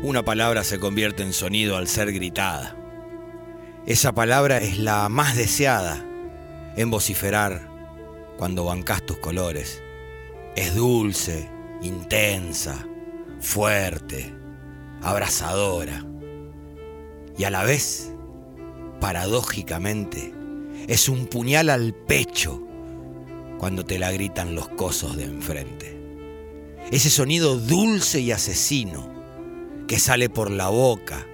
Una palabra se convierte en sonido al ser gritada. Esa palabra es la más deseada en vociferar cuando bancas tus colores. Es dulce, intensa, fuerte, abrazadora. Y a la vez, paradójicamente, es un puñal al pecho cuando te la gritan los cosos de enfrente. Ese sonido dulce y asesino que sale por la boca,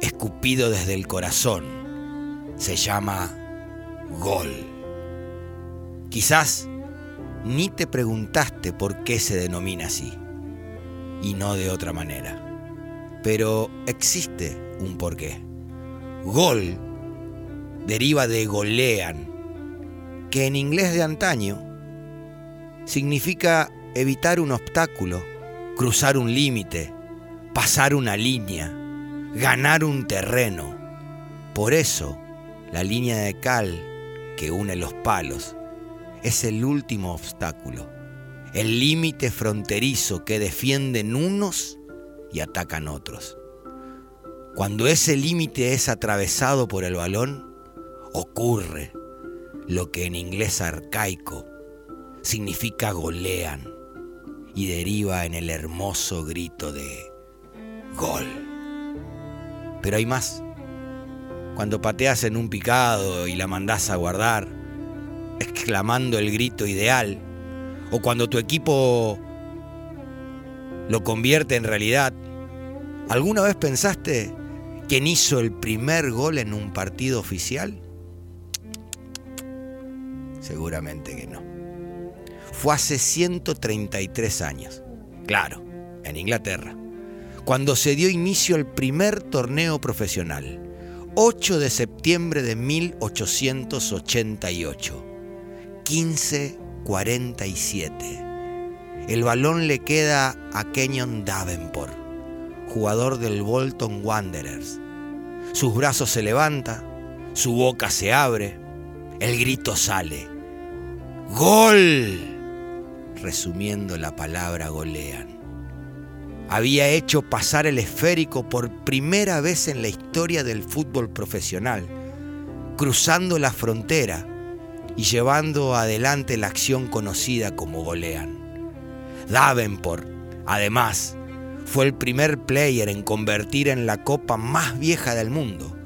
escupido desde el corazón, se llama gol. Quizás ni te preguntaste por qué se denomina así, y no de otra manera. Pero existe un porqué. Gol deriva de golean, que en inglés de antaño significa evitar un obstáculo, cruzar un límite, pasar una línea, ganar un terreno. Por eso, la línea de cal que une los palos es el último obstáculo, el límite fronterizo que defienden unos y atacan otros. Cuando ese límite es atravesado por el balón, ocurre lo que en inglés arcaico significa golean y deriva en el hermoso grito de gol. Pero hay más. Cuando pateas en un picado y la mandás a guardar, exclamando el grito ideal, o cuando tu equipo lo convierte en realidad, ¿alguna vez pensaste quién hizo el primer gol en un partido oficial? Seguramente que no. Fue hace 133 años. Claro, en Inglaterra. Cuando se dio inicio el primer torneo profesional. 8 de septiembre de 1888. 1547. El balón le queda a Kenyon Davenport, jugador del Bolton Wanderers. Sus brazos se levanta, su boca se abre, el grito sale. ¡Gol! Resumiendo la palabra golean. Había hecho pasar el esférico por primera vez en la historia del fútbol profesional, cruzando la frontera y llevando adelante la acción conocida como golean. Davenport, además, fue el primer player en convertir en la copa más vieja del mundo,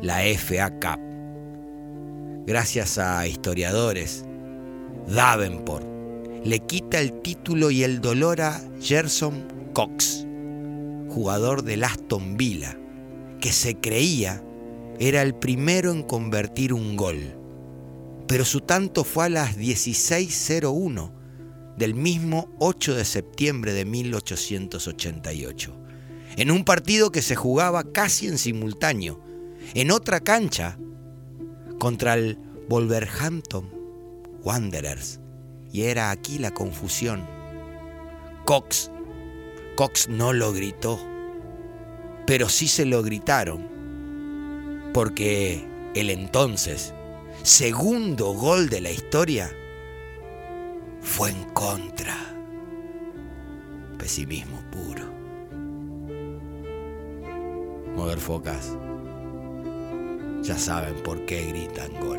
la FA Cup. Gracias a historiadores, Davenport le quita el título y el dolor a Gerson Cox, jugador del Aston Villa, que se creía era el primero en convertir un gol. Pero su tanto fue a las 16.01 del mismo 8 de septiembre de 1888, en un partido que se jugaba casi en simultáneo, en otra cancha, contra el Wolverhampton Wanderers. Y era aquí la confusión. Cox, Cox no lo gritó, pero sí se lo gritaron, porque el entonces segundo gol de la historia fue en contra. Pesimismo puro. Mover focas. Ya saben por qué gritan gol.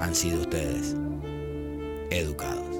Han sido ustedes educados.